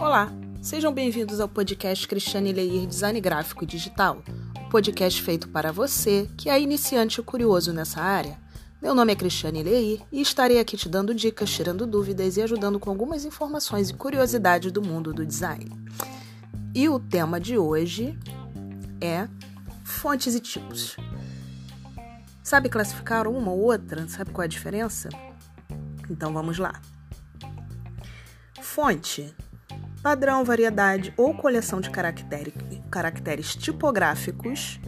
Olá, sejam bem-vindos ao podcast Cristiane Leir Design Gráfico e Digital, um podcast feito para você que é iniciante ou curioso nessa área. Meu nome é Cristiane Leir e estarei aqui te dando dicas, tirando dúvidas e ajudando com algumas informações e curiosidades do mundo do design. E o tema de hoje é fontes e tipos. Sabe classificar uma ou outra? Sabe qual é a diferença? Então vamos lá. Fonte padrão, variedade ou coleção de caracteres tipográficos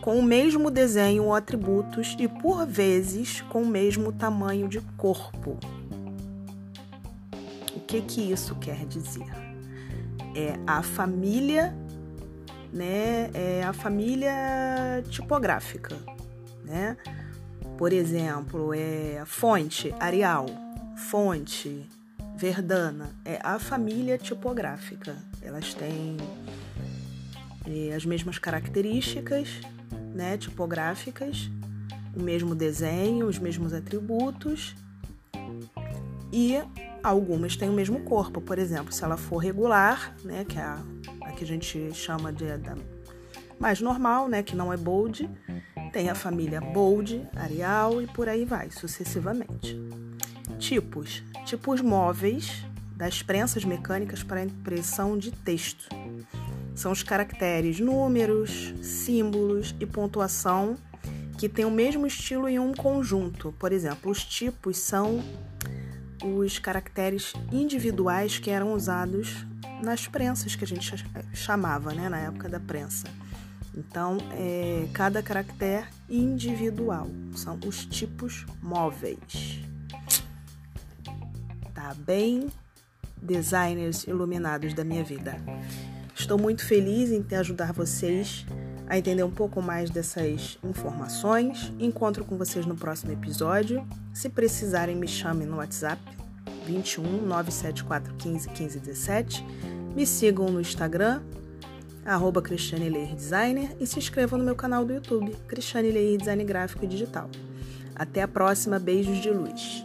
com o mesmo desenho ou atributos e, por vezes, com o mesmo tamanho de corpo. O que, que isso quer dizer? É a família, né? É a família tipográfica, né? Por exemplo, é fonte Arial, fonte Verdana é a família tipográfica. Elas têm é, as mesmas características né, tipográficas, o mesmo desenho, os mesmos atributos e algumas têm o mesmo corpo. Por exemplo, se ela for regular, né, que é a, a que a gente chama de mais normal, né, que não é bold, tem a família bold, Arial e por aí vai, sucessivamente. Tipos: tipos móveis das prensas mecânicas para impressão de texto. São os caracteres números, símbolos e pontuação que têm o mesmo estilo em um conjunto. Por exemplo, os tipos são os caracteres individuais que eram usados nas prensas que a gente chamava, né, na época da prensa. Então, é, cada caractere individual são os tipos móveis bem? Designers iluminados da minha vida. Estou muito feliz em ter ajudar vocês a entender um pouco mais dessas informações. Encontro com vocês no próximo episódio. Se precisarem, me chamem no WhatsApp 21 974 15 15 17. Me sigam no Instagram, arroba Cristiane Leir Designer e se inscrevam no meu canal do YouTube, Cristiane Leir Design Gráfico e Digital. Até a próxima, beijos de luz.